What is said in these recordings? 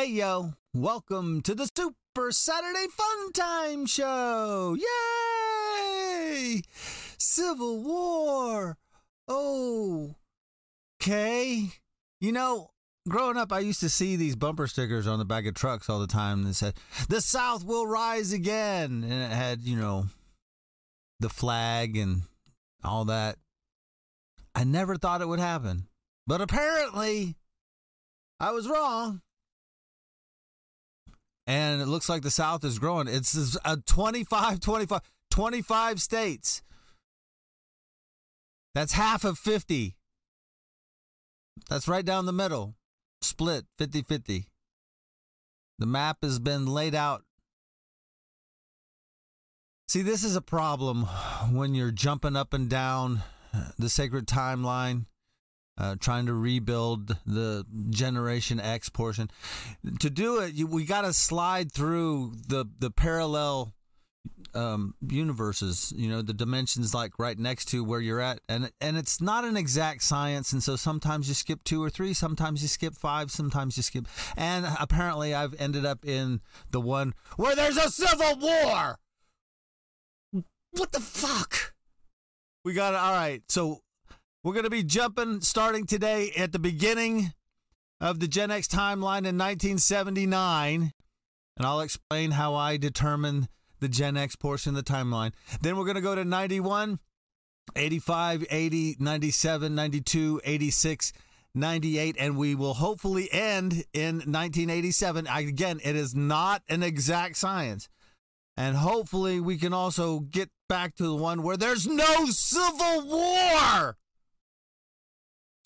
Hey, yo, welcome to the Super Saturday Fun Time Show. Yay! Civil War. Oh, okay. You know, growing up, I used to see these bumper stickers on the back of trucks all the time that said, The South will rise again. And it had, you know, the flag and all that. I never thought it would happen. But apparently, I was wrong. And it looks like the South is growing. It's a 25, 25, 25 states. That's half of 50. That's right down the middle. Split 50 50. The map has been laid out. See, this is a problem when you're jumping up and down the sacred timeline uh, trying to rebuild the Generation X portion. To do it, you, we got to slide through the the parallel um, universes. You know, the dimensions like right next to where you're at, and and it's not an exact science, and so sometimes you skip two or three, sometimes you skip five, sometimes you skip. And apparently, I've ended up in the one where there's a civil war. What the fuck? We got it. All right. So we're going to be jumping starting today at the beginning of the Gen X timeline in 1979. And I'll explain how I determine the Gen X portion of the timeline. Then we're going to go to 91, 85, 80, 97, 92, 86, 98, and we will hopefully end in 1987. Again, it is not an exact science. And hopefully we can also get back to the one where there's no civil war.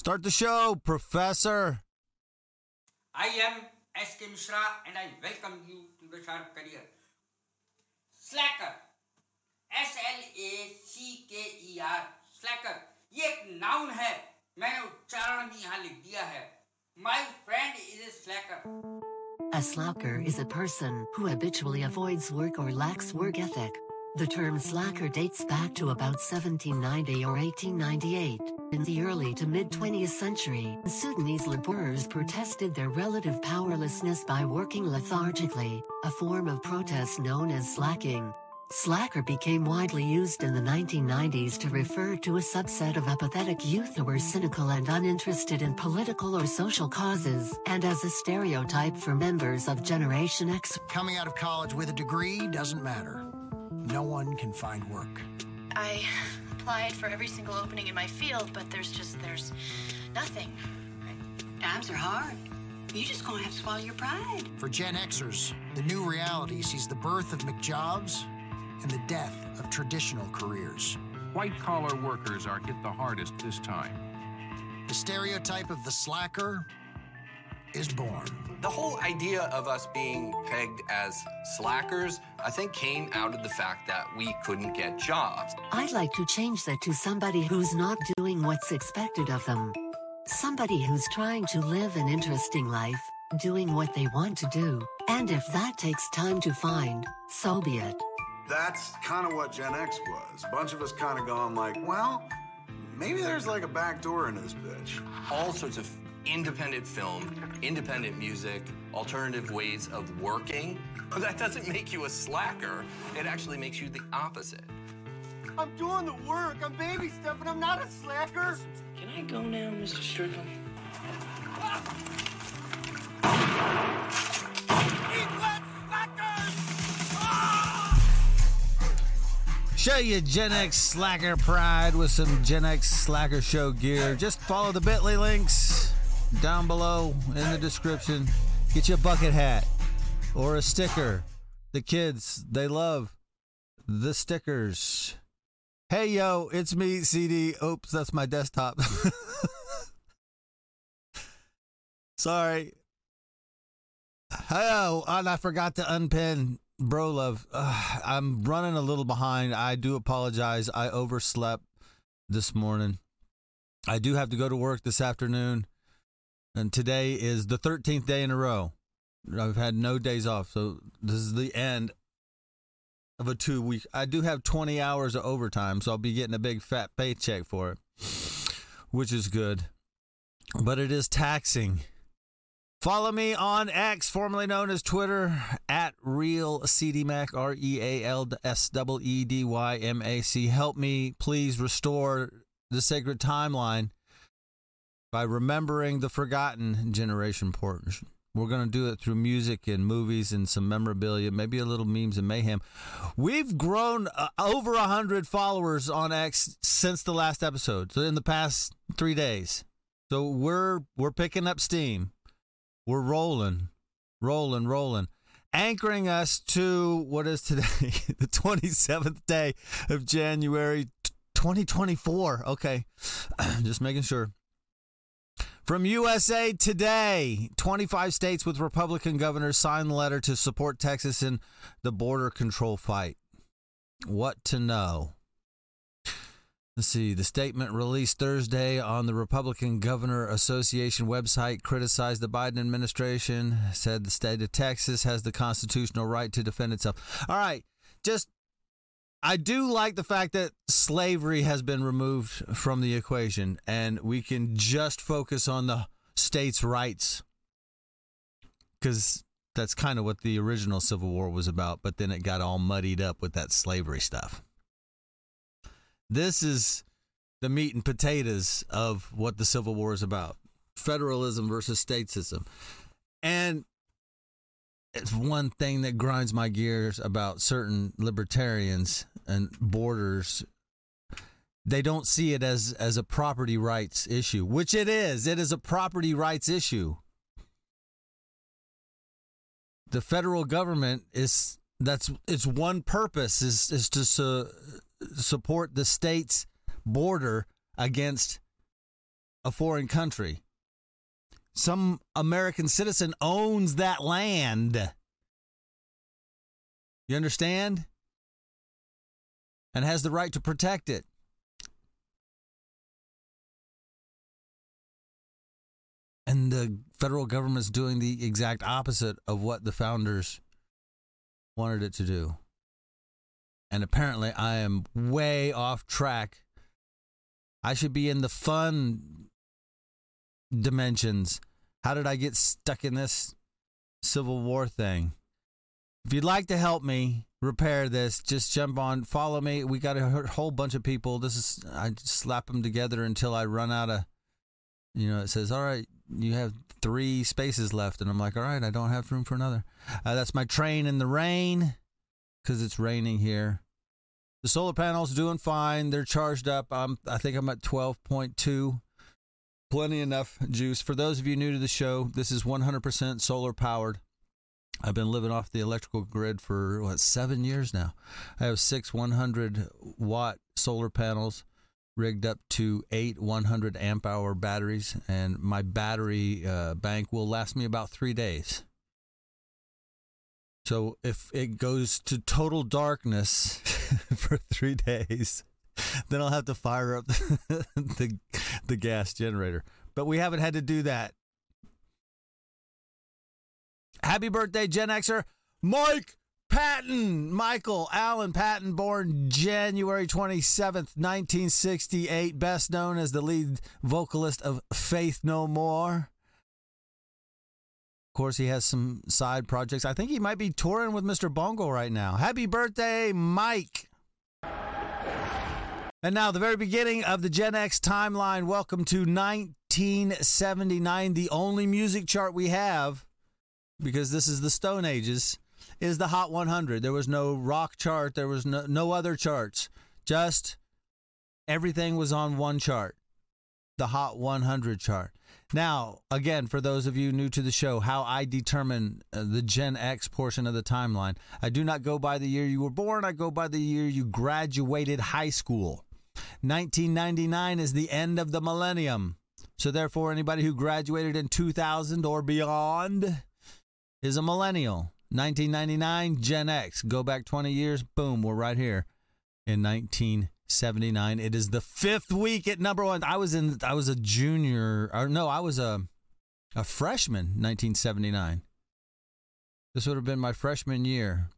Start the show, Professor. I am S.K. Mishra and I welcome you to the Sharp Career. Slacker. S L A सी के E R स्लैकर ये एक noun है मैंने उच्चारण भी यहाँ लिख दिया है my friend is a स्लैकर A slacker is a person who habitually avoids work or lacks work ethic. The term slacker dates back to about 1790 or 1898. In the early to mid 20th century, Sudanese laborers protested their relative powerlessness by working lethargically, a form of protest known as slacking. Slacker became widely used in the 1990s to refer to a subset of apathetic youth who were cynical and uninterested in political or social causes, and as a stereotype for members of Generation X. Coming out of college with a degree doesn't matter. No one can find work. I applied for every single opening in my field, but there's just there's nothing. Times are hard. You just gonna have to swallow your pride. For Gen Xers, the new reality sees the birth of McJobs and the death of traditional careers. White collar workers are hit the hardest this time. The stereotype of the slacker is born. The whole idea of us being pegged as slackers, I think, came out of the fact that we couldn't get jobs. I'd like to change that to somebody who's not doing what's expected of them. Somebody who's trying to live an interesting life, doing what they want to do. And if that takes time to find, so be it. That's kind of what Gen X was. A bunch of us kind of going like, well, maybe there's like a back door into this bitch. All sorts of independent film, independent music, alternative ways of working. That doesn't make you a slacker. It actually makes you the opposite. I'm doing the work. I'm baby stepping. I'm not a slacker. Can I go now, Mr. Strickland? Show you Gen X Slacker pride with some Gen X Slacker Show gear. Just follow the bit.ly links down below in the description. Get you a bucket hat or a sticker. The kids, they love the stickers. Hey yo, it's me, Seedy. Oops, that's my desktop. Sorry. Oh, and I forgot to unpin Bro Love. Ugh, I'm running a little behind. I do apologize. I overslept this morning. I do have to go to work this afternoon. And today is the 13th day in a row. I've had no days off. So this is the end of a two week. I do have 20 hours of overtime. So I'll be getting a big fat paycheck for it, which is good. But it is taxing Follow me on X, formerly known as Twitter, at Real R E A L S E E D Y M A C. Help me, please, restore the sacred timeline by remembering the forgotten generation portion. We're going to do it through music and movies and some memorabilia, maybe a little memes and mayhem. We've grown uh, over 100 followers on X since the last episode, so in the past three days. So we're we're picking up steam. We're rolling, rolling, rolling. Anchoring us to what is today, the 27th day of January 2024. Okay, just making sure. From USA Today, 25 states with Republican governors signed the letter to support Texas in the border control fight. What to know? Let's see. The statement released Thursday on the Republican Governor Association website criticized the Biden administration, said the state of Texas has the constitutional right to defend itself. All right. Just, I do like the fact that slavery has been removed from the equation and we can just focus on the states' rights because that's kind of what the original Civil War was about, but then it got all muddied up with that slavery stuff. This is the meat and potatoes of what the Civil War is about federalism versus statesism. And it's one thing that grinds my gears about certain libertarians and borders. They don't see it as, as a property rights issue, which it is. It is a property rights issue. The federal government is that's its one purpose is is to su- support the state's border against a foreign country. Some American citizen owns that land. You understand? And has the right to protect it. And the federal government's doing the exact opposite of what the founders wanted it to do. And apparently, I am way off track. I should be in the fun dimensions. How did I get stuck in this Civil War thing? If you'd like to help me repair this, just jump on, follow me. We got a whole bunch of people. This is, I slap them together until I run out of, you know, it says, all right, you have three spaces left. And I'm like, all right, I don't have room for another. Uh, that's my train in the rain because it's raining here. The solar panels doing fine. They're charged up. I'm, I think I'm at 12.2. Plenty enough juice. For those of you new to the show, this is 100% solar powered. I've been living off the electrical grid for what seven years now. I have six 100 watt solar panels rigged up to eight 100 amp hour batteries, and my battery uh, bank will last me about three days. So if it goes to total darkness for three days, then I'll have to fire up the, the, the gas generator. But we haven't had to do that. Happy birthday, Gen Xer Mike Patton. Michael Allen Patton, born January 27th, 1968, best known as the lead vocalist of Faith No More. Of course, he has some side projects. I think he might be touring with Mr. Bungle right now. Happy birthday, Mike. And now, the very beginning of the Gen X timeline. Welcome to 1979. The only music chart we have, because this is the Stone Ages, is the Hot 100. There was no rock chart, there was no, no other charts. Just everything was on one chart the Hot 100 chart. Now, again, for those of you new to the show, how I determine uh, the Gen X portion of the timeline, I do not go by the year you were born, I go by the year you graduated high school. 1999 is the end of the millennium. So, therefore, anybody who graduated in 2000 or beyond is a millennial. 1999, Gen X. Go back 20 years, boom, we're right here in 1979. It is the fifth week at number one. I was in, I was a junior, or no, I was a, a freshman. 1979. This would have been my freshman year.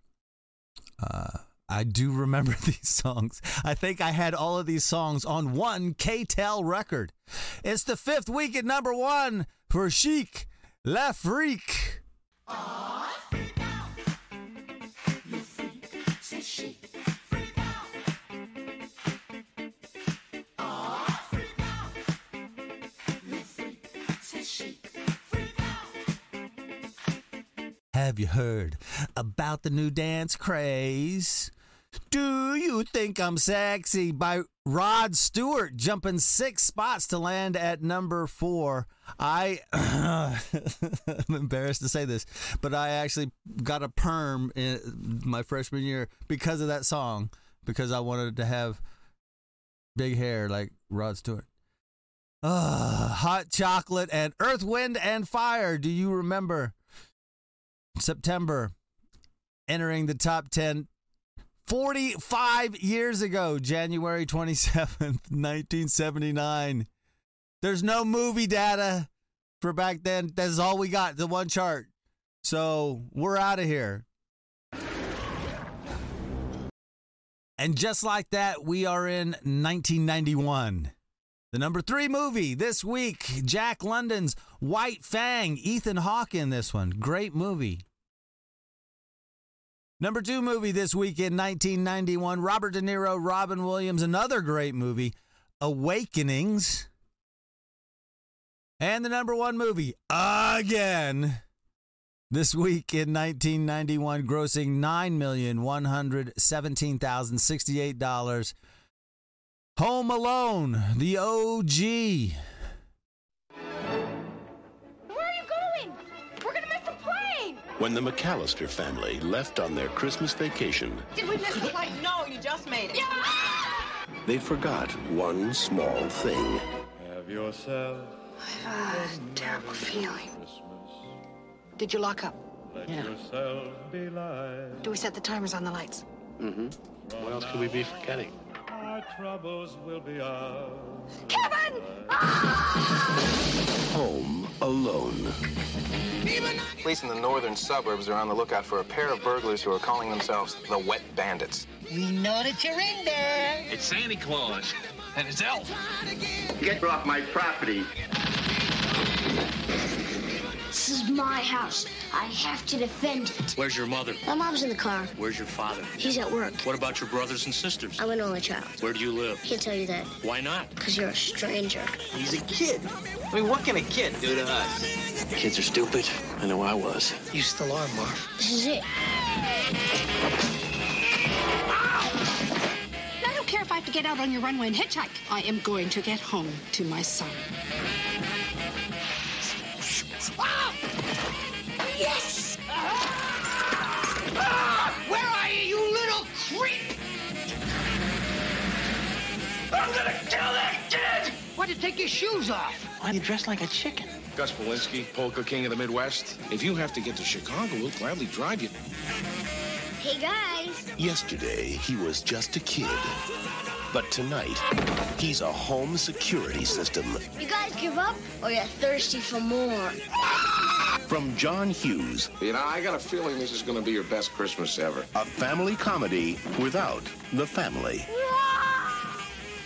Uh, I do remember these songs. I think I had all of these songs on one KTEL record. It's the fifth week at number one for Chic, Le Freak. Have you heard about the new dance craze? Do you think I'm sexy by Rod Stewart jumping six spots to land at number four? I I'm embarrassed to say this, but I actually got a perm in my freshman year because of that song because I wanted to have big hair like Rod Stewart. Ah, hot chocolate and Earth, Wind and Fire. Do you remember? September entering the top 10 45 years ago, January 27th, 1979. There's no movie data for back then. That's all we got, the one chart. So we're out of here. And just like that, we are in 1991. The number three movie this week, Jack London's White Fang. Ethan Hawke in this one. Great movie. Number two movie this week in 1991, Robert De Niro, Robin Williams, another great movie, Awakenings. And the number one movie, again, this week in 1991, grossing $9,117,068. Home Alone, the OG. When the McCallister family left on their Christmas vacation, Did we miss the flight? No, you just made it. Yeah! they forgot one small thing. Have yourself I've a terrible feeling. Christmas. Did you lock up? let yourself be light. Do we set the timers on the lights? Mm-hmm. What else could we be forgetting? Our troubles will be ours. Kevin! Ah! Home Alone. Police in the northern suburbs are on the lookout for a pair of burglars who are calling themselves the Wet Bandits. We know that you're in there. It's Santa Claus and his elf. Get off my property. This is my house. I have to defend it. Where's your mother? My mom's in the car. Where's your father? He's at work. What about your brothers and sisters? I'm an only child. Where do you live? Can't tell you that. Why not? Because you're a stranger. He's a kid. I mean, what can a kid do to us? Kids are stupid. I know I was. You still are, Marv. This is it. I don't care if I have to get out on your runway and hitchhike. I am going to get home to my son. Yes! Ah! Where are you, you little creep? I'm gonna kill that kid! Why'd you take your shoes off? Why you dressed like a chicken? Gus Polinski, polka king of the Midwest. If you have to get to Chicago, we'll gladly drive you. Hey, guys. Yesterday, he was just a kid. But tonight, he's a home security system. You guys give up or you're thirsty for more? From John Hughes, You know, I got a feeling this is going to be your best Christmas ever. a family comedy without the family.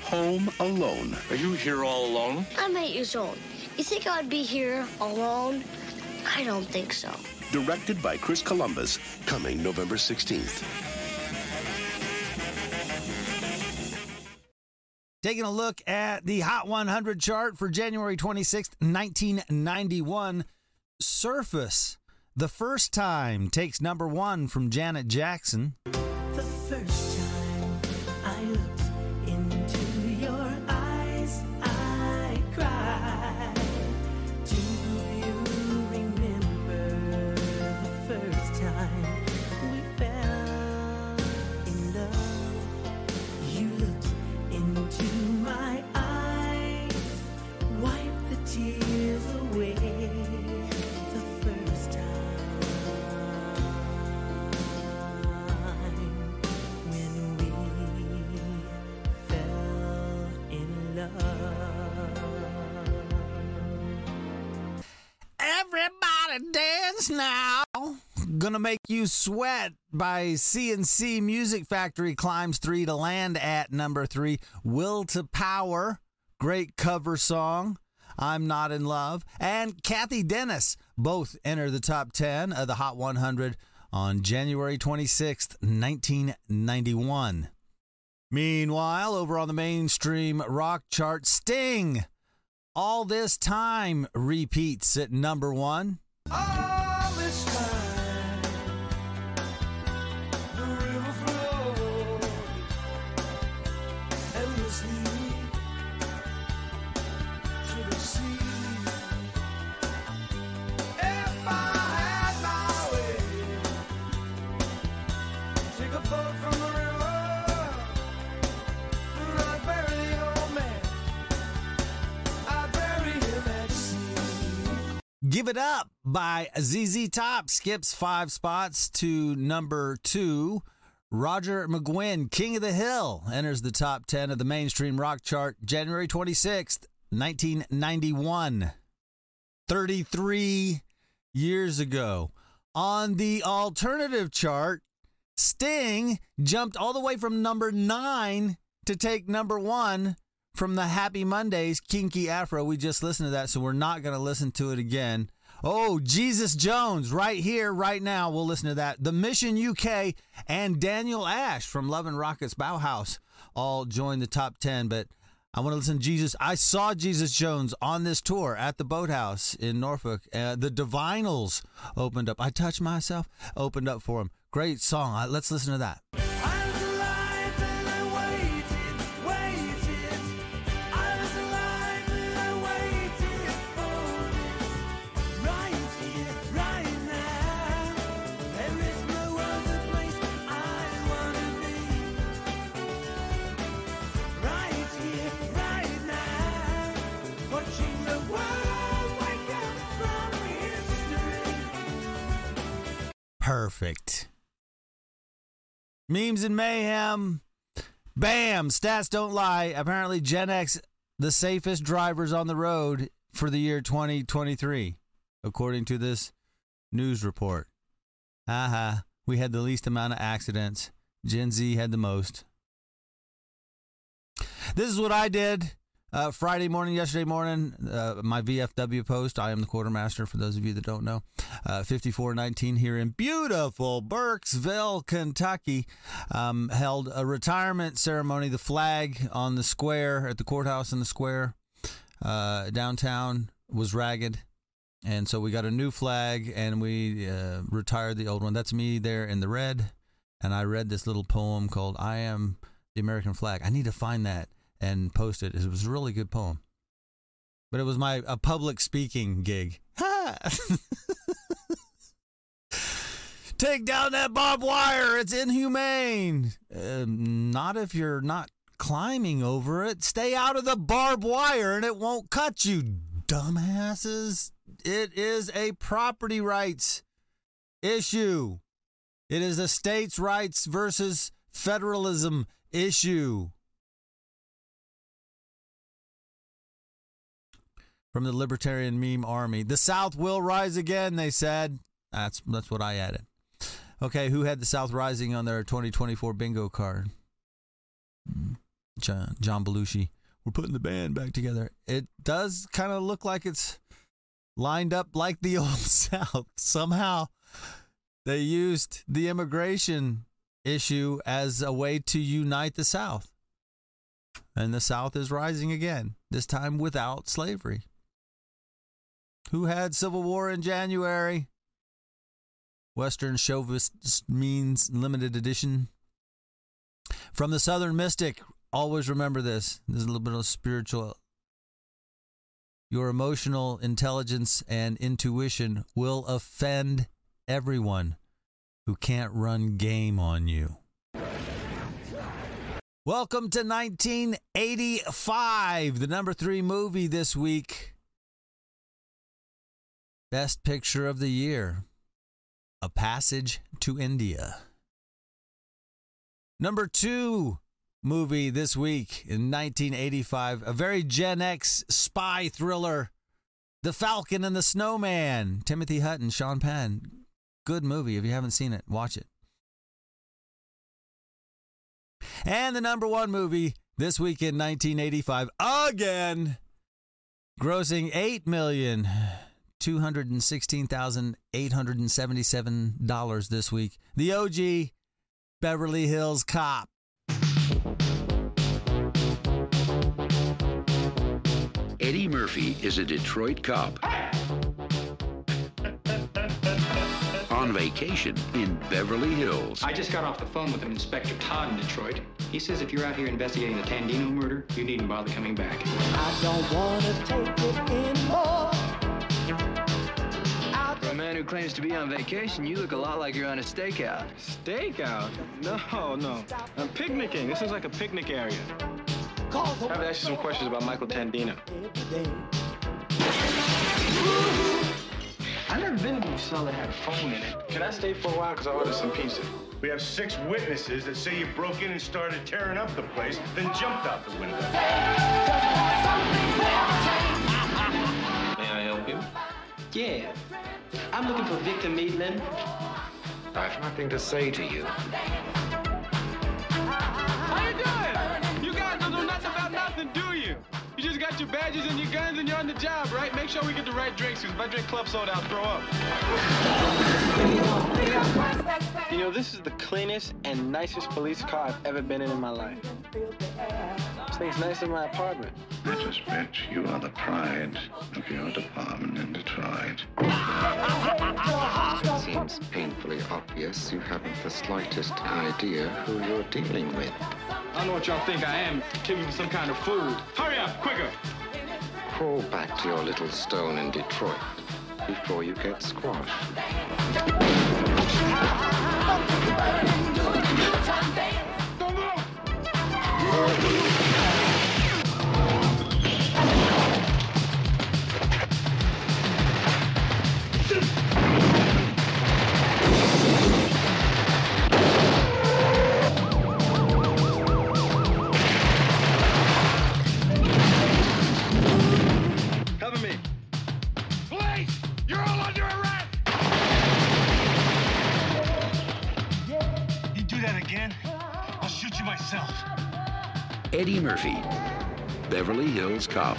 Home Alone. Are you here all alone? I'm eight years old. You think I'd be here alone? I don't think so. Directed by Chris Columbus, coming November 16th. Taking a look at the Hot 100 chart for January 26th, 1991. Surface, the first time, takes number one from Janet Jackson. Everybody dance now. Gonna Make You Sweat by C+C Music Factory climbs three to land at number three. Will to Power, great cover song. I'm Not in Love, and Cathy Dennis both enter the top 10 of the Hot 100 on January 26th, 1991. Meanwhile, over on the mainstream rock chart, Sting, All This Time repeats at number one. All Give It Up by ZZ Top skips five spots to number two. Roger McGuinn, King of the Hill, enters the top 10 of the mainstream rock chart January 26th, 1991. 33 years ago. On the alternative chart, Sting jumped all the way from number nine to take number one from the Happy Mondays Kinky Afro. We just listened to that, so we're not going to listen to it again. Oh, Jesus Jones, right here, right now. We'll listen to that. The Mission UK and Daniel Ash from Love and Rockets Bauhaus all joined the top 10, but I want to listen to Jesus. I saw Jesus Jones on this tour at the Boathouse in Norfolk. Uh, the Divinyls opened up. I touched myself, opened up for him. Great song. Uh, let's listen to that. Perfect. Memes and mayhem. Bam! Stats don't lie. Apparently, Gen X, the safest drivers on the road for the year 2023, according to this news report. Haha. We had the least amount of accidents. Gen Z had the most. This is what I did uh, Friday morning, yesterday morning. Uh, my VFW post. I am the quartermaster. For those of you that don't know, uh, 5419 here in beautiful Burkesville, Kentucky, um, held a retirement ceremony. The flag on the square at the courthouse in the square uh, downtown was ragged. And so we got a new flag and we uh, retired the old one. That's me there in the red. And I read this little poem called I Am the American Flag. I need to find that and post it. It was a really good poem. But it was my a public speaking gig. Take down that barbed wire. It's inhumane. Uh, not if you're not climbing over it. Stay out of the barbed wire and it won't cut you, dumbasses. It is a property rights issue. It is a states' rights versus federalism issue. From the libertarian meme army, the South will rise again. They said that's that's what I added. Okay, who had the South rising on their 2024 bingo card? Hmm, John, John Belushi. We're putting the band back together. It does kind of look like it's lined up like the old South. Somehow they used the immigration issue as a way to unite the South. And the South is rising again, this time without slavery. Who had Civil War in January? Western Chauvinist Means Limited Edition. From the Southern Mystic, always remember this. There's a little bit of spiritual. Your emotional intelligence and intuition will offend everyone who can't run game on you. Welcome to 1985, the number three movie this week. Best Picture of the Year A Passage to India. Number two movie this week in 1985, a very Gen X spy thriller, The Falcon and the Snowman, Timothy Hutton, Sean Penn. Good movie. If you haven't seen it, watch it. And the number one movie this week in 1985, again, grossing 8 million. $216,877 this week. The OG Beverly Hills Cop. Eddie Murphy is a Detroit cop. on vacation in Beverly Hills. I just got off the phone with an Inspector Todd in Detroit. He says if you're out here investigating the Tandino murder, you needn't bother coming back. I don't want to take it anymore. For man who claims to be on vacation, you look a lot like you're on a stakeout. Stakeout? No, no. I'm picnicking. This is like a picnic area. I have to ask you some questions about Michael Tandino. I've never been to a cell that had a phone in it. Can I stay for a while? Because I ordered some pizza. We have six witnesses that say you broke in and started tearing up the place, then jumped out the window. May I help you? Yeah. I'm looking for Victor Maitland. I have nothing to say to you. How you doing? Got your badges and your guns and you're on the job, right? Make sure we get the right drinks, because if I drink club soda, I'll throw up. You know, this is the cleanest and nicest police car I've ever been in in my life. This thing's nicer than my apartment. I suspect you are the pride of your department in Detroit. It seems painfully obvious you haven't the slightest idea who you're dealing with. I don't know what y'all think I am. Taking me some kind of food. Hurry up, quicker! Crawl back to your little stone in Detroit before you get squashed. Cover me. Police! You're all under arrest! You do that again, I'll shoot you myself. Eddie Murphy, Beverly Hills Cop.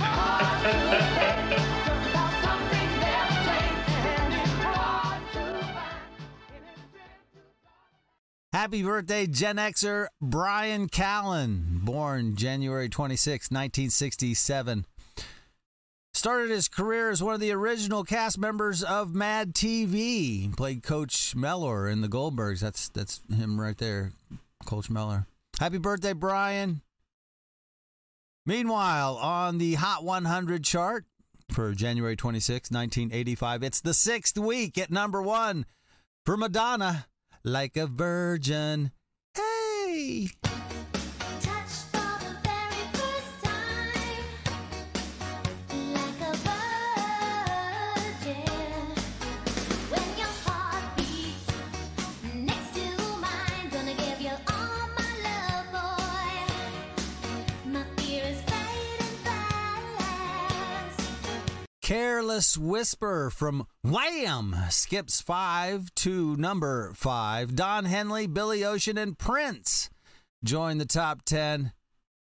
Happy birthday, Gen Xer Bryan Callen, born January 26, 1967. Started his career as one of the original cast members of Mad TV. Played Coach Mellor in the Goldbergs. That's that's him right there, Coach Mellor. Happy birthday, Bryan. Meanwhile, on the Hot 100 chart for January 26, 1985, it's the sixth week at number one for Madonna, Like a Virgin. Hey! Careless Whisper from Wham skips five to number five. Don Henley, Billy Ocean, and Prince join the top 10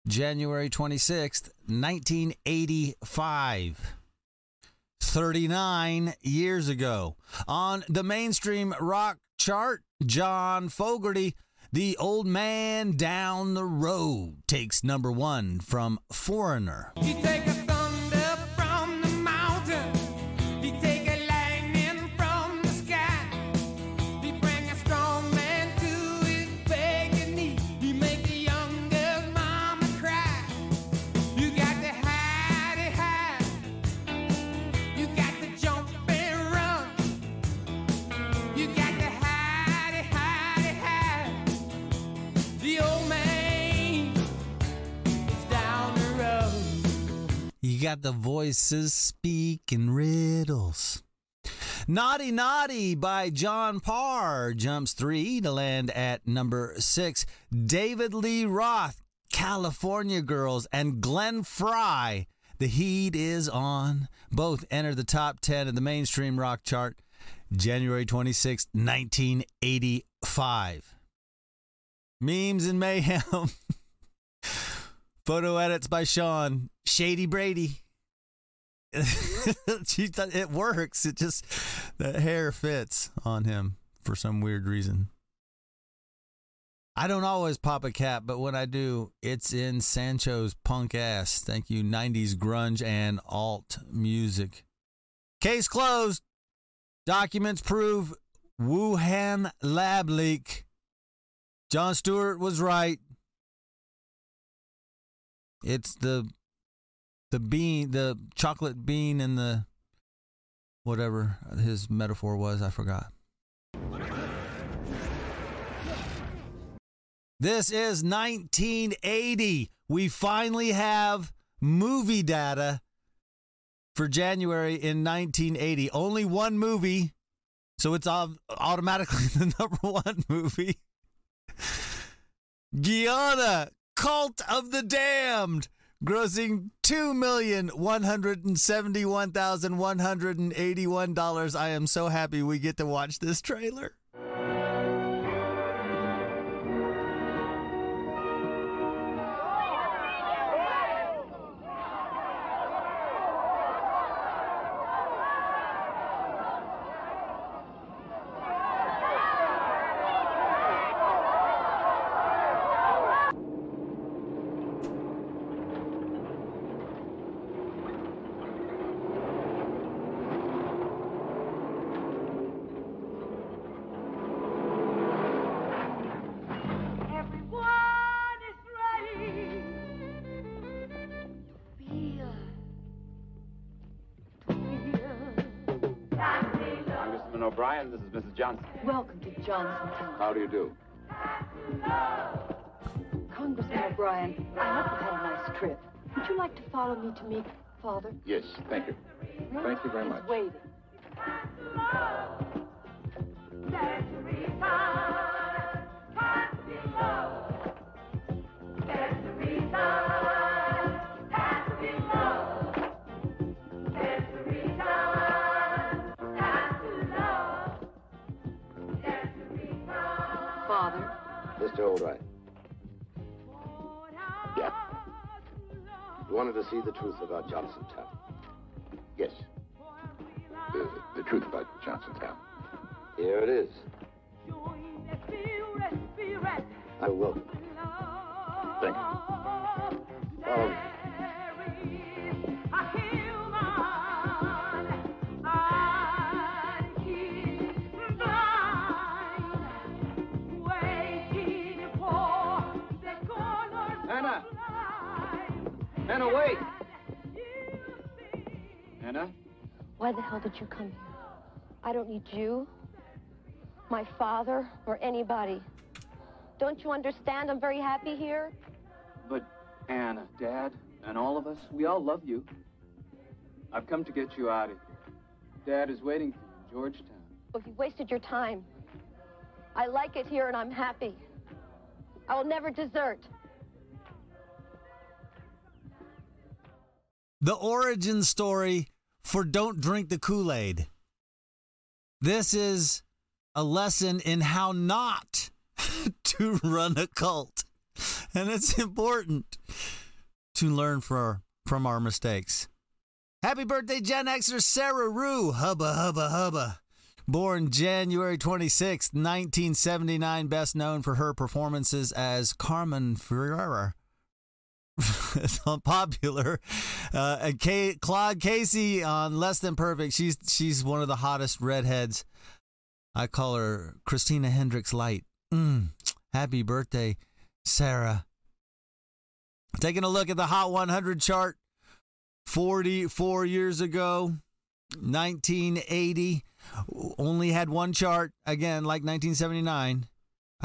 January 26th, 1985. 39 years ago. On the mainstream rock chart, John Fogerty, The Old Man Down the Road, takes number one from Foreigner. Got the voices speaking riddles. Naughty Naughty by John Parr jumps three to land at number six. David Lee Roth, California Girls, and Glenn Frey, The Heat is On, both enter the top 10 of the mainstream rock chart January 26, 1985. Memes and Mayhem. Photo edits by Sean Shady Brady. it works. It just the hair fits on him for some weird reason. I don't always pop a cap, but when I do, it's in Sancho's punk ass. Thank you, 90s grunge and alt music. Case closed. Documents prove Wuhan lab leak. Jon Stewart was right. It's the the bean, the chocolate bean, and the whatever his metaphor was. I forgot. This is 1980. We finally have movie data for January in 1980. Only one movie, so it's automatically the number one movie. Guyana, Cult of the Damned, grossing two million one hundred and seventy-one thousand one hundred and eighty-one dollars. I am so happy we get to watch this trailer. Johnson. Welcome to Johnsontown. How do you do? Congressman O'Brien, I hope you had a nice trip. Would you like to follow me to meet Father? Yes, thank you. Thank you very much. He's waiting. Father, Mr. Albright. Yeah? You wanted to see the truth about Johnsontown? Yes. The, the truth about Johnsontown. Here it is. I will. Thank you. Anna, wait! Anna? why the hell did you come here? I don't need you, my father, or anybody. Don't you understand? I'm very happy here. But Anna, Dad, and all of us, we all love you. I've come to get you out of here. Dad is waiting for you in Georgetown. Well, you wasted your time. I like it here and I'm happy. I will never desert. The origin story for Don't Drink the Kool Aid. This is a lesson in how not to run a cult. And it's important to learn for, from our mistakes. Happy birthday, Gen Xer Sarah Rue. Hubba, hubba, hubba. Born January 26, 1979, best known for her performances as Carmen Ferrara. it's unpopular. Uh, and Kay, Claude Casey on Less Than Perfect. She's she's one of the hottest redheads. I call her Christina Hendricks Light. Mm, happy birthday, Sarah. Taking a look at the Hot 100 chart 44 years ago, 1980. Only had one chart, again, like 1979.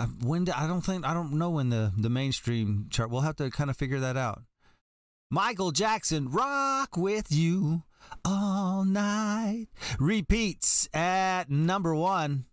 Uh, when did, I don't think I don't know when the the mainstream chart. We'll have to kind of figure that out. Michael Jackson, "Rock with You All Night" repeats at number one.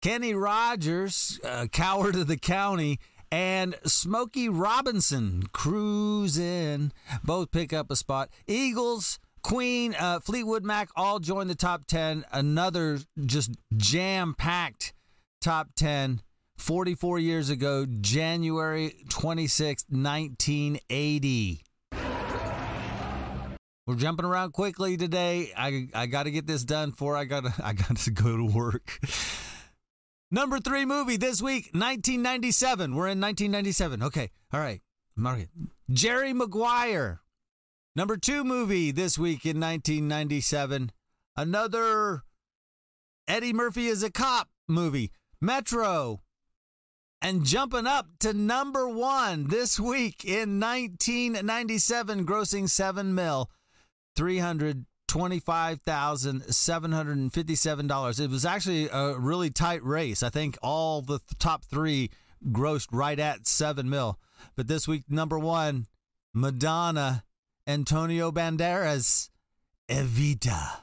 Kenny Rogers, uh, coward of the county, and Smokey Robinson, Cruising, both pick up a spot. Eagles, Queen, uh, Fleetwood Mac all join the top 10. Another just jam packed top 10. 44 years ago, January 26, 1980. We're jumping around quickly today. I I got to get this done before I got I got to go to work. Number 3 movie this week, 1997. We're in 1997. Okay. All right. Mark it. Jerry Maguire. Number 2 movie this week in 1997. Another Eddie Murphy is a cop movie, Metro. And jumping up to number one this week in 1997, grossing seven mil, three hundred twenty-five thousand seven hundred and fifty-seven dollars. It was actually a really tight race. I think all the top three grossed right at seven mil. But this week, number one, Madonna, Antonio Banderas, Evita.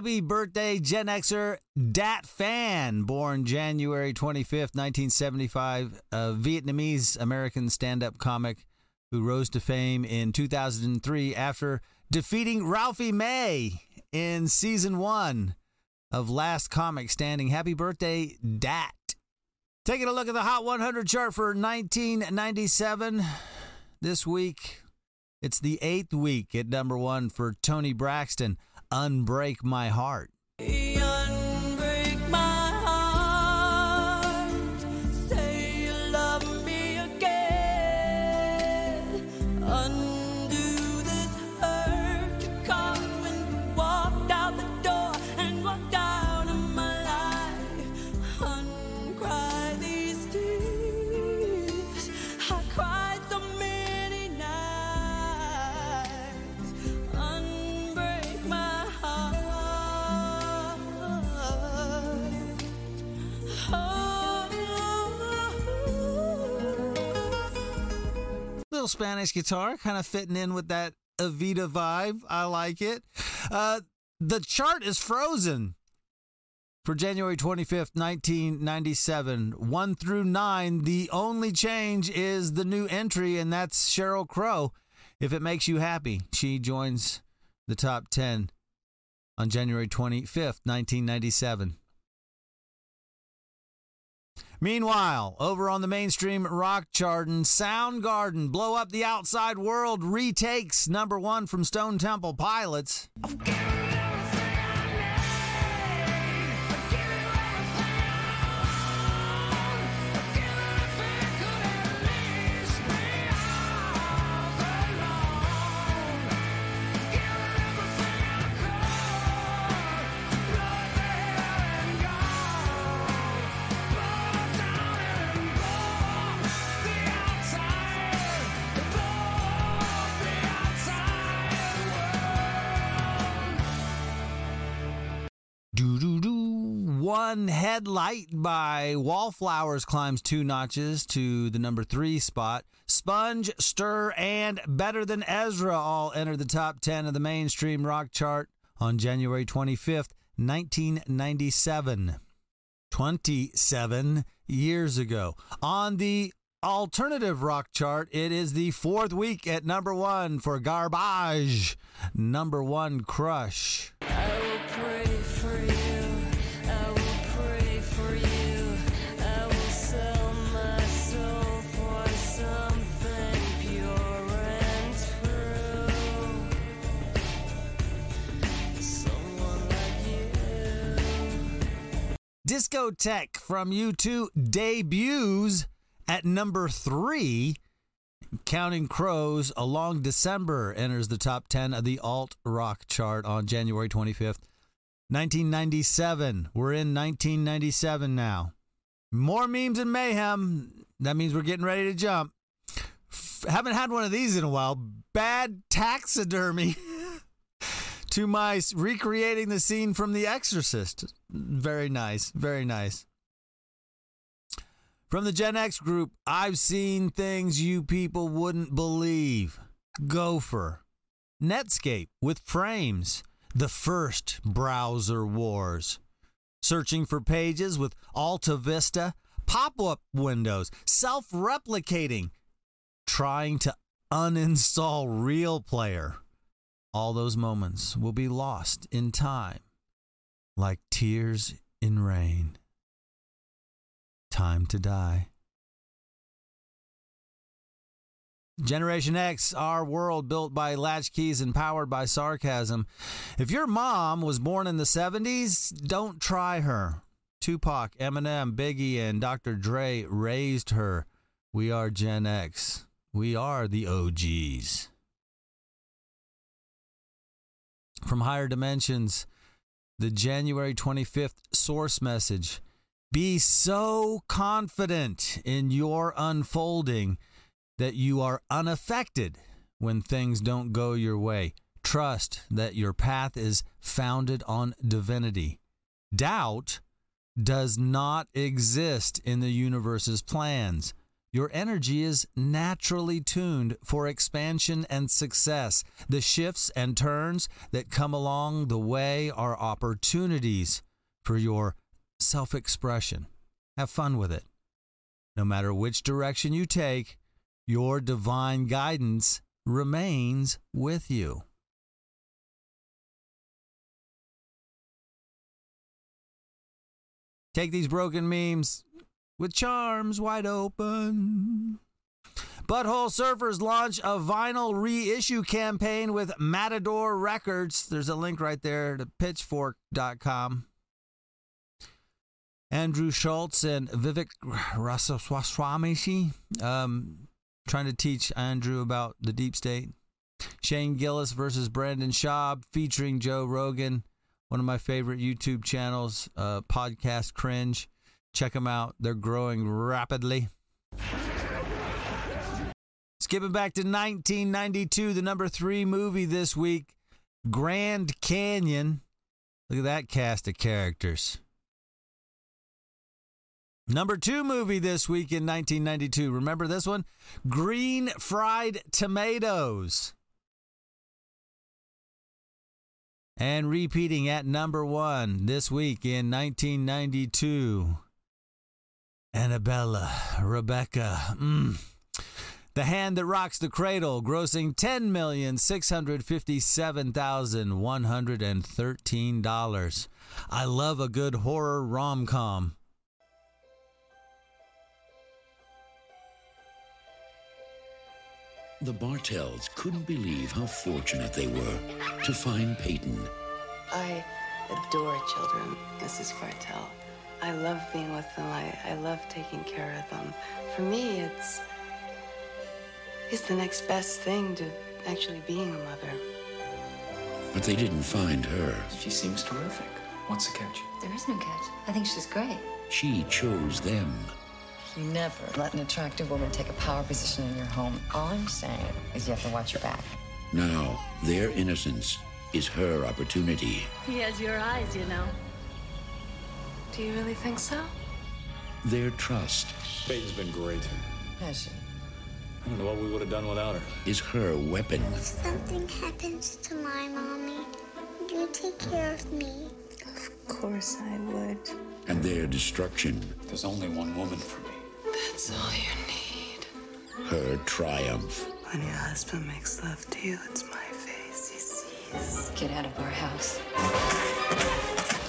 Happy birthday, Gen Xer Dat Phan, born January 25th, 1975, a Vietnamese American stand up comic who rose to fame in 2003 after defeating Ralphie May in season one of Last Comic Standing. Happy birthday, Dat. Taking a look at the Hot 100 chart for 1997 this week. It's the eighth week at number one for Toni Braxton. Unbreak My Heart. Little Spanish guitar, kind of fitting in with that Evita vibe. I like it. Uh, the chart is frozen for January 25th, 1997. One through nine. The only change is the new entry, and that's Sheryl Crow. If it makes you happy, she joins the top 10 on January 25th, 1997. Meanwhile, over on the mainstream rock charting, Soundgarden, Blow Up the Outside World retakes number one from Stone Temple Pilots. Oh, Do One headlight by Wallflowers climbs two notches to the number three spot. Sponge, Stir, and Better Than Ezra all enter the top 10 of the mainstream rock chart on January 25th, 1997. 27 years ago. On the alternative rock chart, it is the fourth week at number one for Garbage, number one crush. Discotheque from U2 debuts at number three. Counting Crows A Long December enters the top 10 of the alt rock chart on January 25th. 1997. We're in 1997 now. More memes and mayhem. That means we're getting ready to jump. F- haven't had one of these in a while. Bad taxidermy. Two my recreating the scene from The Exorcist. Very nice. Very nice. From the Gen X group, I've seen things you people wouldn't believe. Gopher. Netscape with frames. The first browser wars. Searching for pages with Alta Vista. Pop up windows. Self replicating. Trying to uninstall Real Player. All those moments will be lost in time like tears in rain. Time to die. Generation X, our world built by latchkeys and powered by sarcasm. If your mom was born in the 70s, don't try her. Tupac, Eminem, Biggie, and Dr. Dre raised her. We are Gen X. We are the OGs. From higher dimensions, the January 25th source message. Be so confident in your unfolding that you are unaffected when things don't go your way. Trust that your path is founded on divinity. Doubt does not exist in the universe's plans. Your energy is naturally tuned for expansion and success. The shifts and turns that come along the way are opportunities for your self expression. Have fun with it. No matter which direction you take, your divine guidance remains with you. Take these broken memes with charms wide open. Butthole Surfers launch a vinyl reissue campaign with Matador Records. There's a link right there to pitchfork.com. Andrew Schulz and Vivek Ramaswamy um, trying to teach Andrew about the deep state. Shane Gillis versus Brandon Schaub featuring Joe Rogan, one of my favorite YouTube channels, uh, Podcast Cringe. Check them out. They're growing rapidly. Skipping back to 1992, the number three movie this week, Grand Canyon. Look at that cast of characters. Number two movie this week in 1992. Remember this one? Green Fried Tomatoes. And repeating at number one this week in 1992. Annabella, Rebecca, mm. The Hand That Rocks the Cradle, grossing $10,657,113. I love a good horror rom com. The Bartells couldn't believe how fortunate they were to find Peyton. I adore children, Mrs. Bartell. I love being with them. I, I love taking care of them. For me, it's it's the next best thing to actually being a mother. But they didn't find her. She seems terrific. What's the catch? There is no catch. I think she's great. She chose them. You never let an attractive woman take a power position in your home. All I'm saying is you have to watch your back. Now, their innocence is her opportunity. He has your eyes, you know. Do you really think so? Their trust Peyton's been great. Has she? I don't know what we would have done without her. is her weapon. If something happens to my mommy, you take care of me? Of course I would. And their destruction, There's only one woman for me. That's all you need. her triumph. When your husband makes love to you, it's my face he sees. Get out of our house.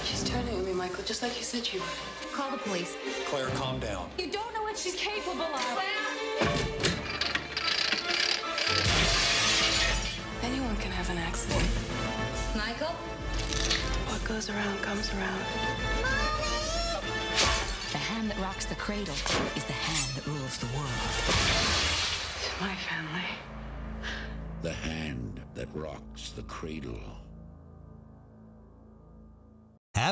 She's turning on me, Michael, just like you said you would. Call the police. Claire, calm down. You don't know what she's capable of. Claire! Anyone can have an accident. Michael? What goes around comes around. The hand that rocks the cradle is the hand that rules the world. To my family. The hand that rocks the cradle.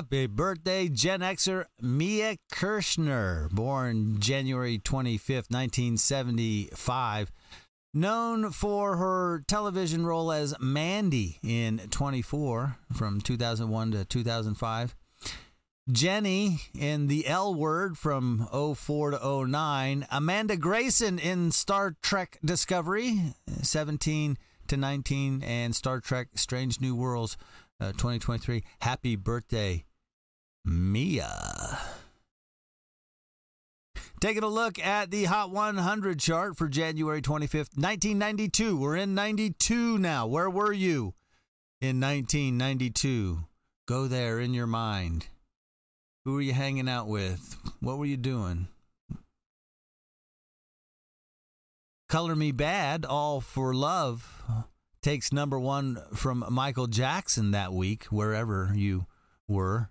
Happy birthday, Gen Xer Mia Kirshner, born January 25th, 1975. Known for her television role as Mandy in 24 from 2001 to 2005. Jenny in The L Word from 04 to 09. Amanda Grayson in Star Trek Discovery 17 to 19 and Star Trek Strange New Worlds uh, 2023. Happy birthday, Mia. Taking a look at the Hot 100 chart for January 25th, 1992. We're in 92 now. Where were you in 1992? Go there in your mind. Who were you hanging out with? What were you doing? Color Me Badd, All for Love, takes number one from Michael Jackson that week, wherever you were.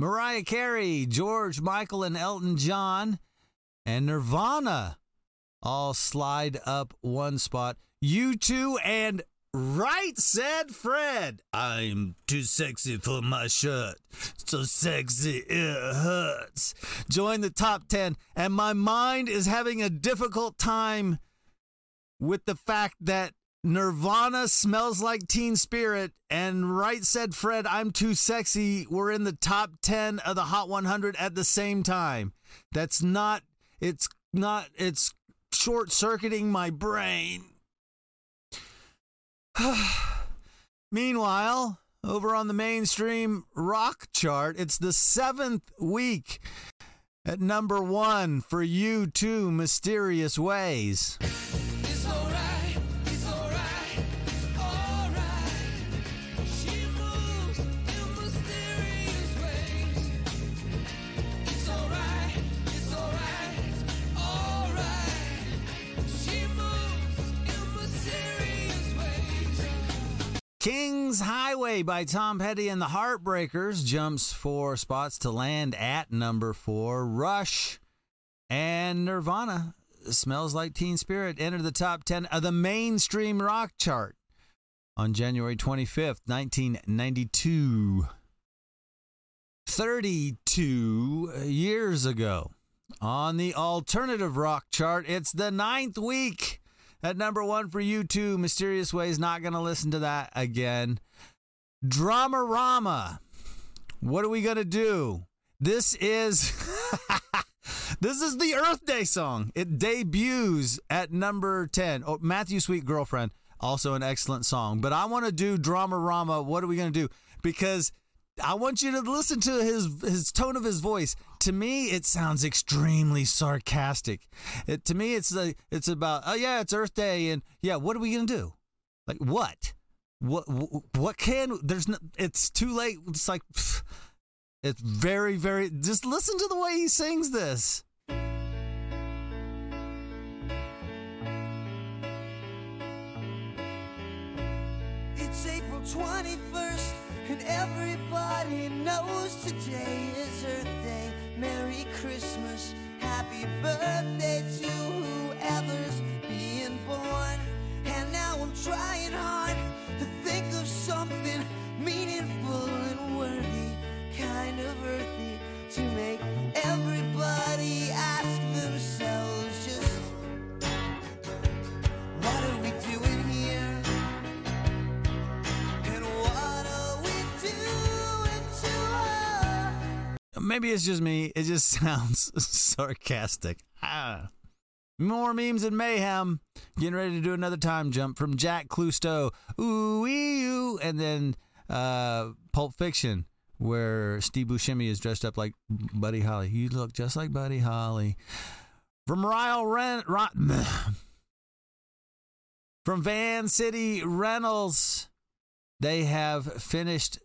Mariah Carey, George Michael, and Elton John, and Nirvana all slide up one spot. U2 and Right said Fred. I'm too sexy for my shirt. So sexy it hurts. Join the top 10, and my mind is having a difficult time with the fact that Nirvana smells like Teen Spirit and Right Said Fred I'm Too Sexy were in the top 10 of the Hot 100 at the same time. That's not it's not it's short circuiting my brain. Meanwhile, over on the mainstream rock chart, it's the 7th week at number 1 for U2 mysterious ways. King's Highway by Tom Petty and the Heartbreakers jumps four spots to land at number four. Rush and Nirvana smells like Teen Spirit enter the top 10 of the mainstream rock chart on January 25th, 1992. 32 years ago. On the alternative rock chart, it's the ninth week at number one for U2. Mysterious Ways, not going to listen to that again. Dramarama. What are we going to do? This is. this is the Earth Day song. It debuts at number 10. Oh, Matthew Sweet Girlfriend, also an excellent song. But I want to do Dramarama. What are we going to do? Because I want you to listen to his his tone of his voice. To me, it sounds extremely sarcastic. It, to me, it's like it's about oh yeah, it's Earth Day, and yeah, what are we gonna do? Like what? What what can? There's no. It's too late. It's like pff, it's very very. Just listen to the way he sings this. It's April 21st, and everybody knows today is Earth Day. Merry Christmas, Happy birthday to whoever's being born. And now I'm trying hard to think of something meaningful and worthy, kind of earthy, to make everybody Maybe it's just me. It just sounds sarcastic. Ah. More memes and mayhem. Getting ready to do another time jump from Jack Clusto. Ooh, ee, ooh. And then uh, Pulp Fiction, where Steve Buscemi is dressed up like Buddy Holly. You look just like Buddy Holly. From Ryle Ren- Ron- From Van City Reynolds, they have finished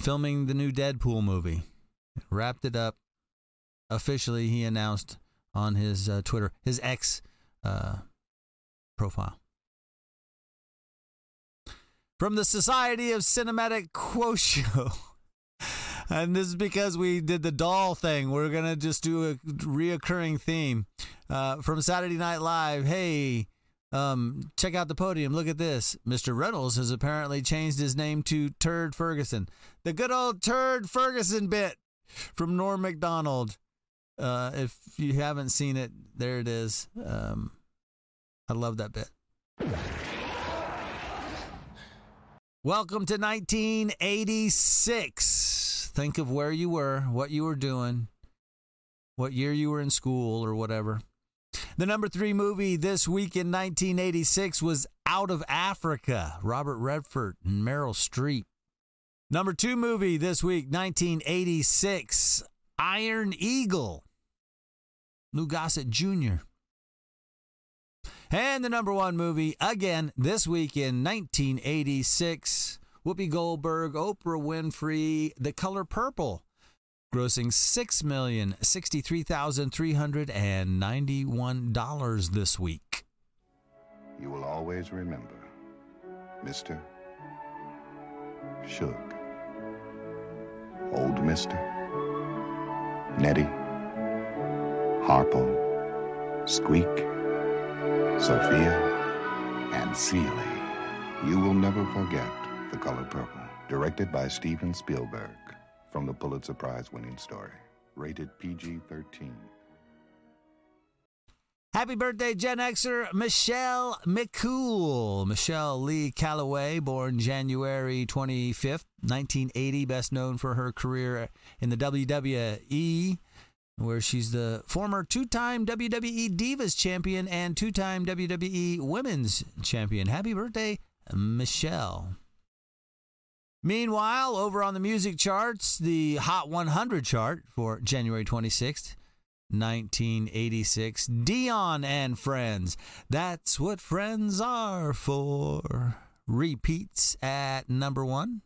filming the new Deadpool movie. Wrapped it up. Officially, he announced on his uh, Twitter, his ex uh, profile. From the Society of Cinematic Quotio. And this is because we did the doll thing. We're going to just do a reoccurring theme. Uh, from Saturday Night Live, hey, um, check out the podium. Look at this. Mr. Reynolds has apparently changed his name to Turd Ferguson. The good old Turd Ferguson bit from Norm MacDonald. Uh, if you haven't seen it, there it is. Um, I love that bit. Welcome to 1986. Think of where you were, what you were doing, what year you were in school, or whatever. The number three movie this week in 1986 was Out of Africa, Robert Redford and Meryl Streep. Number two movie this week, 1986, Iron Eagle, Lou Gossett Jr. And the number one movie, again, this week in 1986, Whoopi Goldberg, Oprah Winfrey, The Color Purple, grossing $6,063,391 this week. You will always remember Mr. Shug, Old Mister, Nettie, Harpo, Squeak, Sofia, and Celie. You will never forget The Color Purple, directed by Steven Spielberg from the Pulitzer Prize winning story, rated PG 13. Happy birthday, Gen Xer Michelle McCool. Michelle Lee Calaway, born January 25th, 1980, best known for her career in the WWE, where she's the former two time WWE Divas champion and two time WWE Women's champion. Happy birthday, Michelle. Meanwhile, over on the music charts, the Hot 100 chart for January 26th, 1986, Dionne and Friends. That's what friends are for. Repeats at number one.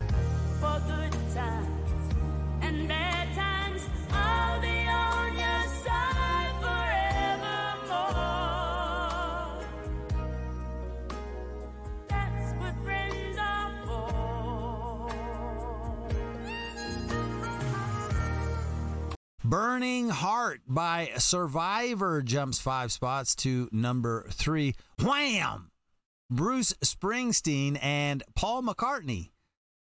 Burning Heart by Survivor jumps five spots to number three. Wham! Bruce Springsteen and Paul McCartney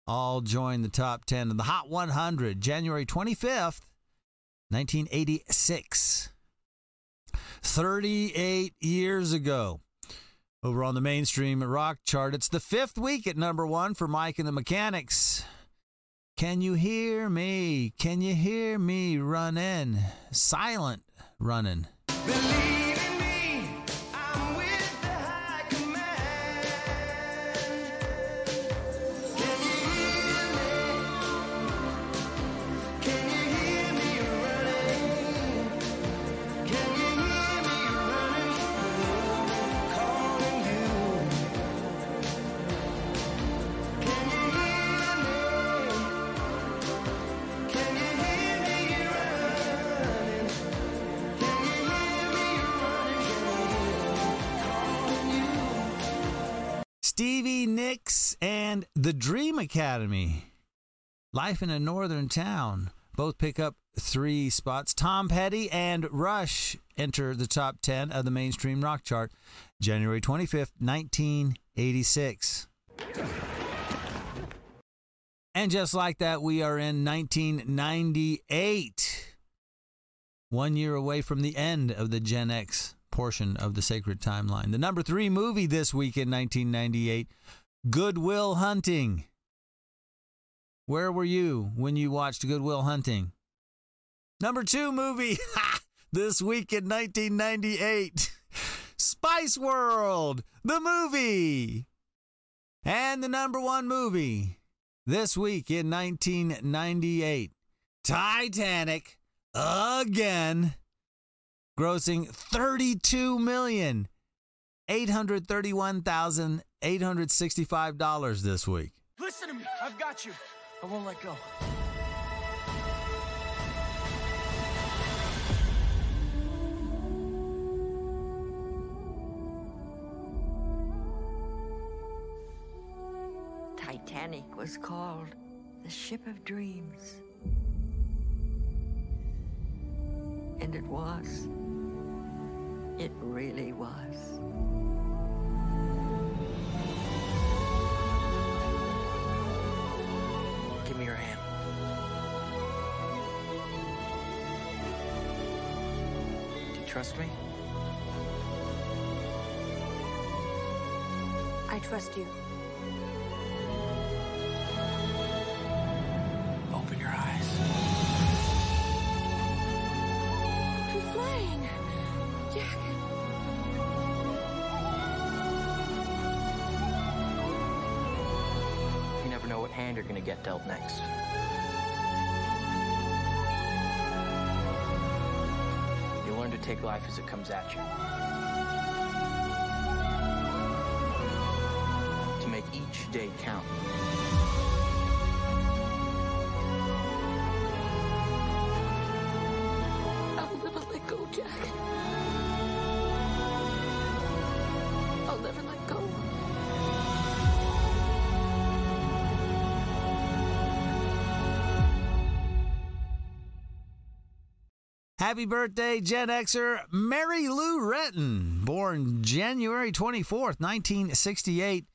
all join the top 10 of the Hot 100, January 25th, 1986. 38 years ago. Over on the mainstream rock chart, it's the fifth week at number one for Mike and the Mechanics. Can you hear me? Can you hear me running? Silent running. Stevie The Dream Academy. Life in a Northern Town. Both pick up three spots. Tom Petty and Rush enter the top 10 of the mainstream rock chart January 25th, 1986. And just like that, we are in 1998. One year away from the end of the Gen X portion of the sacred timeline. The number three movie this week in 1998 Goodwill Hunting. Where were you when you watched Goodwill Hunting? Number two movie this week in 1998 Spice World, the movie. And the number one movie this week in 1998 Titanic again, grossing 32 million. $831,865 this week. Listen to me. I've got you. I won't let go. Titanic was called the Ship of Dreams. And it was. It really was. Give me your hand. Do you trust me? I trust you. You're gonna get dealt next. You learn to take life as it comes at you. To make each day count. I'll never let go, Jack. Happy birthday, Gen Xer Mary Lou Retton, born January 24th, 1968.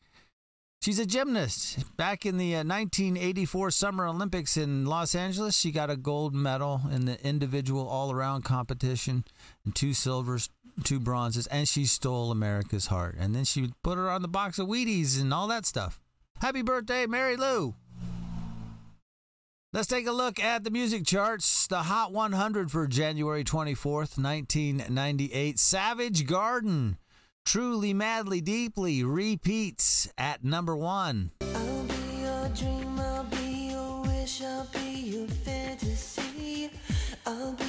She's a gymnast. Back in the uh, 1984 Summer Olympics in Los Angeles, she got a gold medal in the individual all around competition and two silvers, two bronzes, and she stole America's heart. And then she put her on the box of Wheaties and all that stuff. Happy birthday, Mary Lou. Let's take a look at the music charts. The Hot 100 for January 24th, 1998. Savage Garden, Truly, Madly, Deeply repeats at number one. I'll be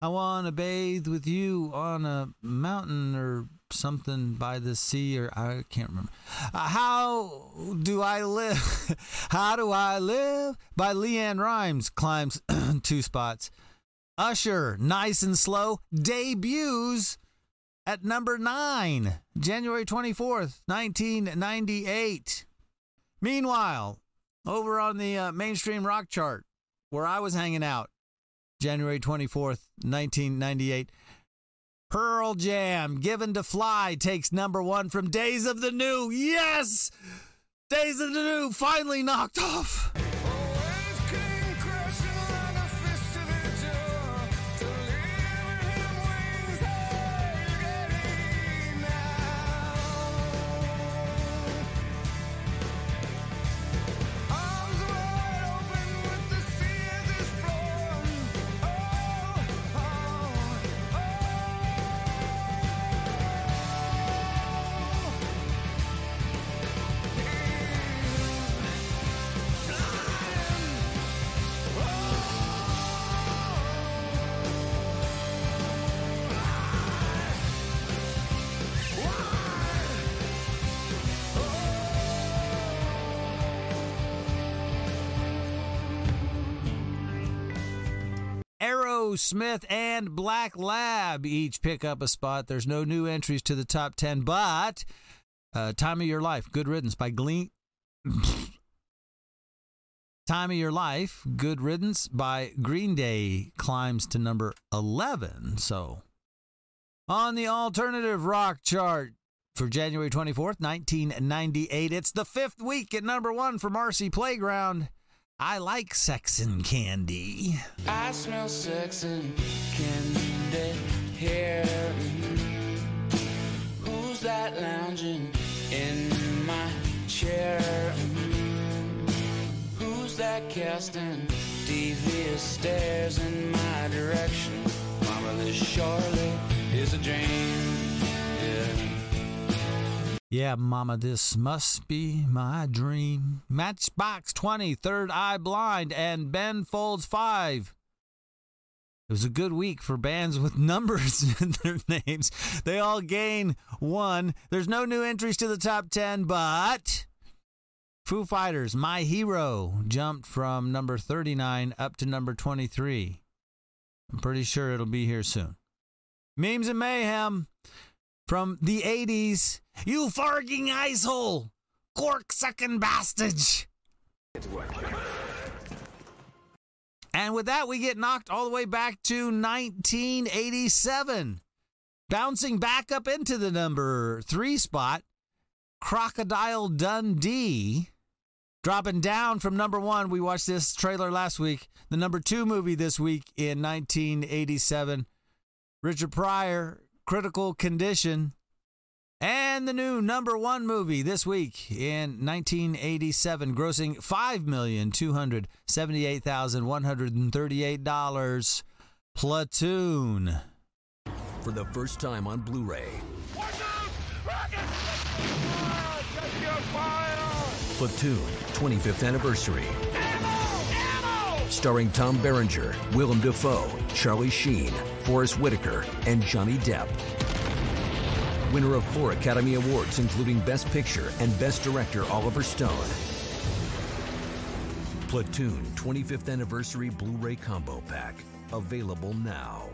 I want to bathe with you on a mountain or something by the sea, or I can't remember. Uh, how do I live? how do I live? By LeAnn Rimes climbs two spots. Usher, nice and slow, debuts at number nine, January 24th, 1998. Meanwhile, over on the uh, mainstream rock chart, where I was hanging out, January 24th, 1998. Pearl Jam, Given to Fly, takes number one from Days of the New. Yes! Days of the New finally knocked off. Smith and Black Lab each pick up a spot. There's no new entries to the top 10, but uh, Time of Your Life, Good Riddance by Glean. Time of Your Life, Good Riddance by Green Day climbs to number 11. So, on the alternative rock chart for January 24th, 1998, it's the fifth week at number one for Marcy Playground. I like sex and candy. I smell sex and candy here. Who's that lounging in my chair? Who's that casting devious stares in my direction? Mama, this surely is a dream. Yeah. Mama, this must be my dream. Matchbox 20, Third Eye Blind, and Ben Folds 5. It was a good week for bands with numbers in their names. They all gain one. There's no new entries to the top 10, but Foo Fighters, My Hero, jumped from number 39 up to number 23. I'm pretty sure it'll be here soon. Memes and Mayhem from the 80s. You farging asshole! Cork sucking bastard! And with that, we get knocked all the way back to 1987. Bouncing back up into the number three spot, Crocodile Dundee. Dropping down from number one, we watched this trailer last week. The number two movie this week in 1987. Richard Pryor, Critical Condition. And the new number one movie this week in 1987, grossing $5,278,138. Platoon. For the first time on Blu ray, Platoon 25th Anniversary. Starring Tom Berenger, Willem Dafoe, Charlie Sheen, Forest Whitaker, and Johnny Depp. Winner of four Academy Awards, including Best Picture and Best Director Oliver Stone. Platoon 25th Anniversary Blu ray Combo Pack. Available now.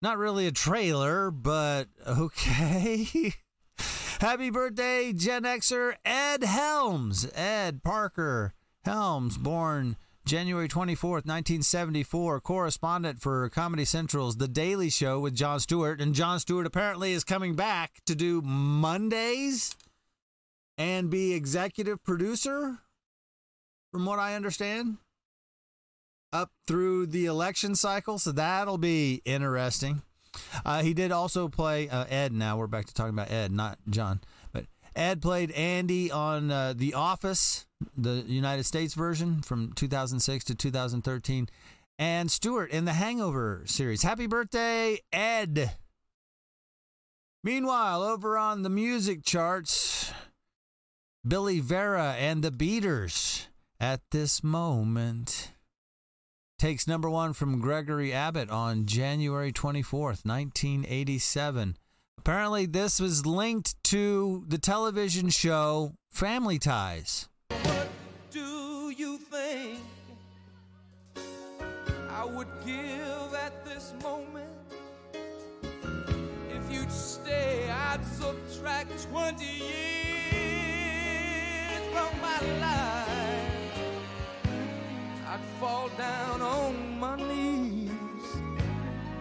Not really a trailer, but okay. Happy birthday, Gen Xer Ed Helms. Ed Parker Helms, born January 24th, 1974, correspondent for Comedy Central's The Daily Show with Jon Stewart. And Jon Stewart apparently is coming back to do Mondays and be executive producer, from what I understand, up through the election cycle. So that'll be interesting. Uh, he did also play uh, Ed. Now we're back to talking about Ed, not Jon. But Ed played Andy on uh, The Office, the United States version from 2006 to 2013, and Stewart in the Hangover series. Happy birthday, Ed! Meanwhile, over on the music charts, Billy Vera and the Beaters at this moment takes number one from Gregory Abbott on January 24th, 1987. Apparently, this was linked to the television show Family Ties. Would give at this moment? If you'd stay, I'd subtract 20 years from my life. I'd fall down on my knees,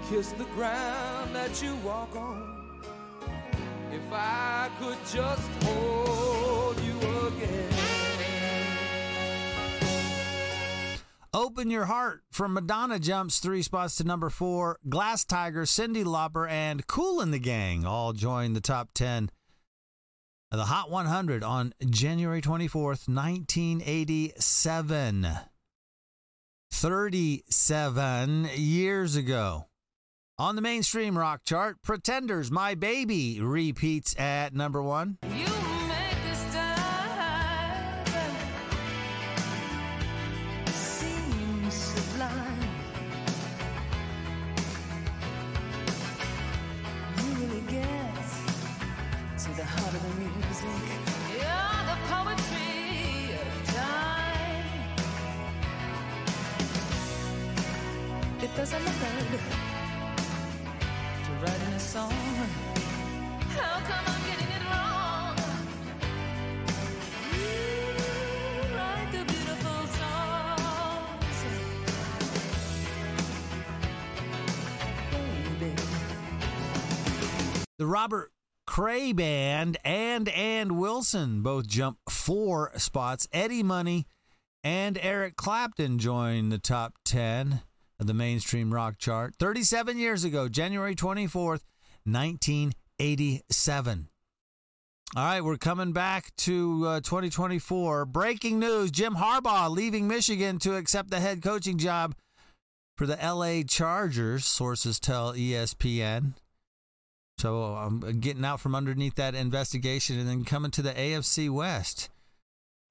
kiss the ground that you walk on. If I could just hold you again. Open Your Heart from Madonna jumps three spots to number four. Glass Tiger, Cyndi Lauper, and Kool and the Gang all join the top 10 of the Hot 100 on January 24th, 1987. 37 years ago. On the mainstream rock chart, Pretenders, My Baby repeats at number one. Seems Cray Band and and Wilson both jump four spots. Eddie Money and Eric Clapton join the top 10 of the mainstream rock chart 37 years ago, January 24th, 1987. All right, we're coming back to uh, 2024. Breaking news Jim Harbaugh leaving Michigan to accept the head coaching job for the LA Chargers, sources tell ESPN. So I'm getting out from underneath that investigation and then coming to the AFC West.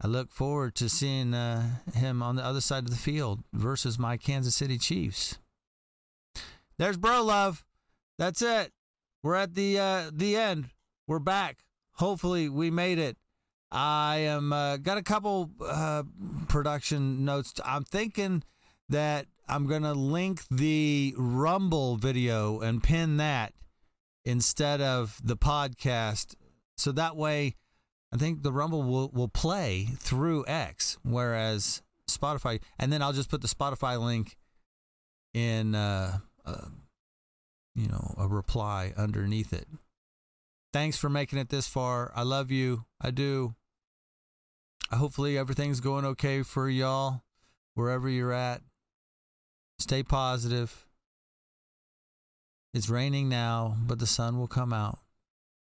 I look forward to seeing uh, him on the other side of the field versus my Kansas City Chiefs. There's Bro Love. That's it. We're at the uh, the end. We're back. Hopefully, we made it. I am uh, got a couple uh, production notes. I'm thinking that I'm gonna link the Rumble video and pin that instead of the podcast, so that way I think the Rumble will, will play through X, whereas Spotify, and then I'll just put the Spotify link in, uh, uh, you know, a reply underneath it. Thanks for making it this far. I love you. I do. Hopefully everything's going okay for y'all, wherever you're at. Stay positive. It's raining now, but the sun will come out.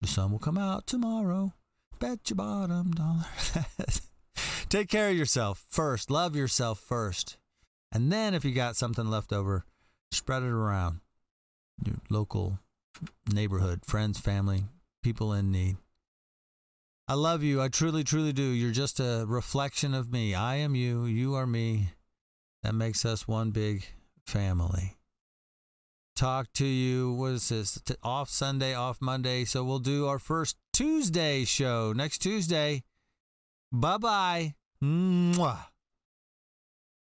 The sun will come out tomorrow. Bet your bottom dollar. Take care of yourself first. Love yourself first. And then if you got something left over, spread it around. Your local neighborhood, friends, family, people in need. I love you. I truly, truly do. You're just a reflection of me. I am you. You are me. That makes us one big family. Talk to you. What is this? Off Sunday, off Monday. So we'll do our first Tuesday show next Tuesday. Bye bye.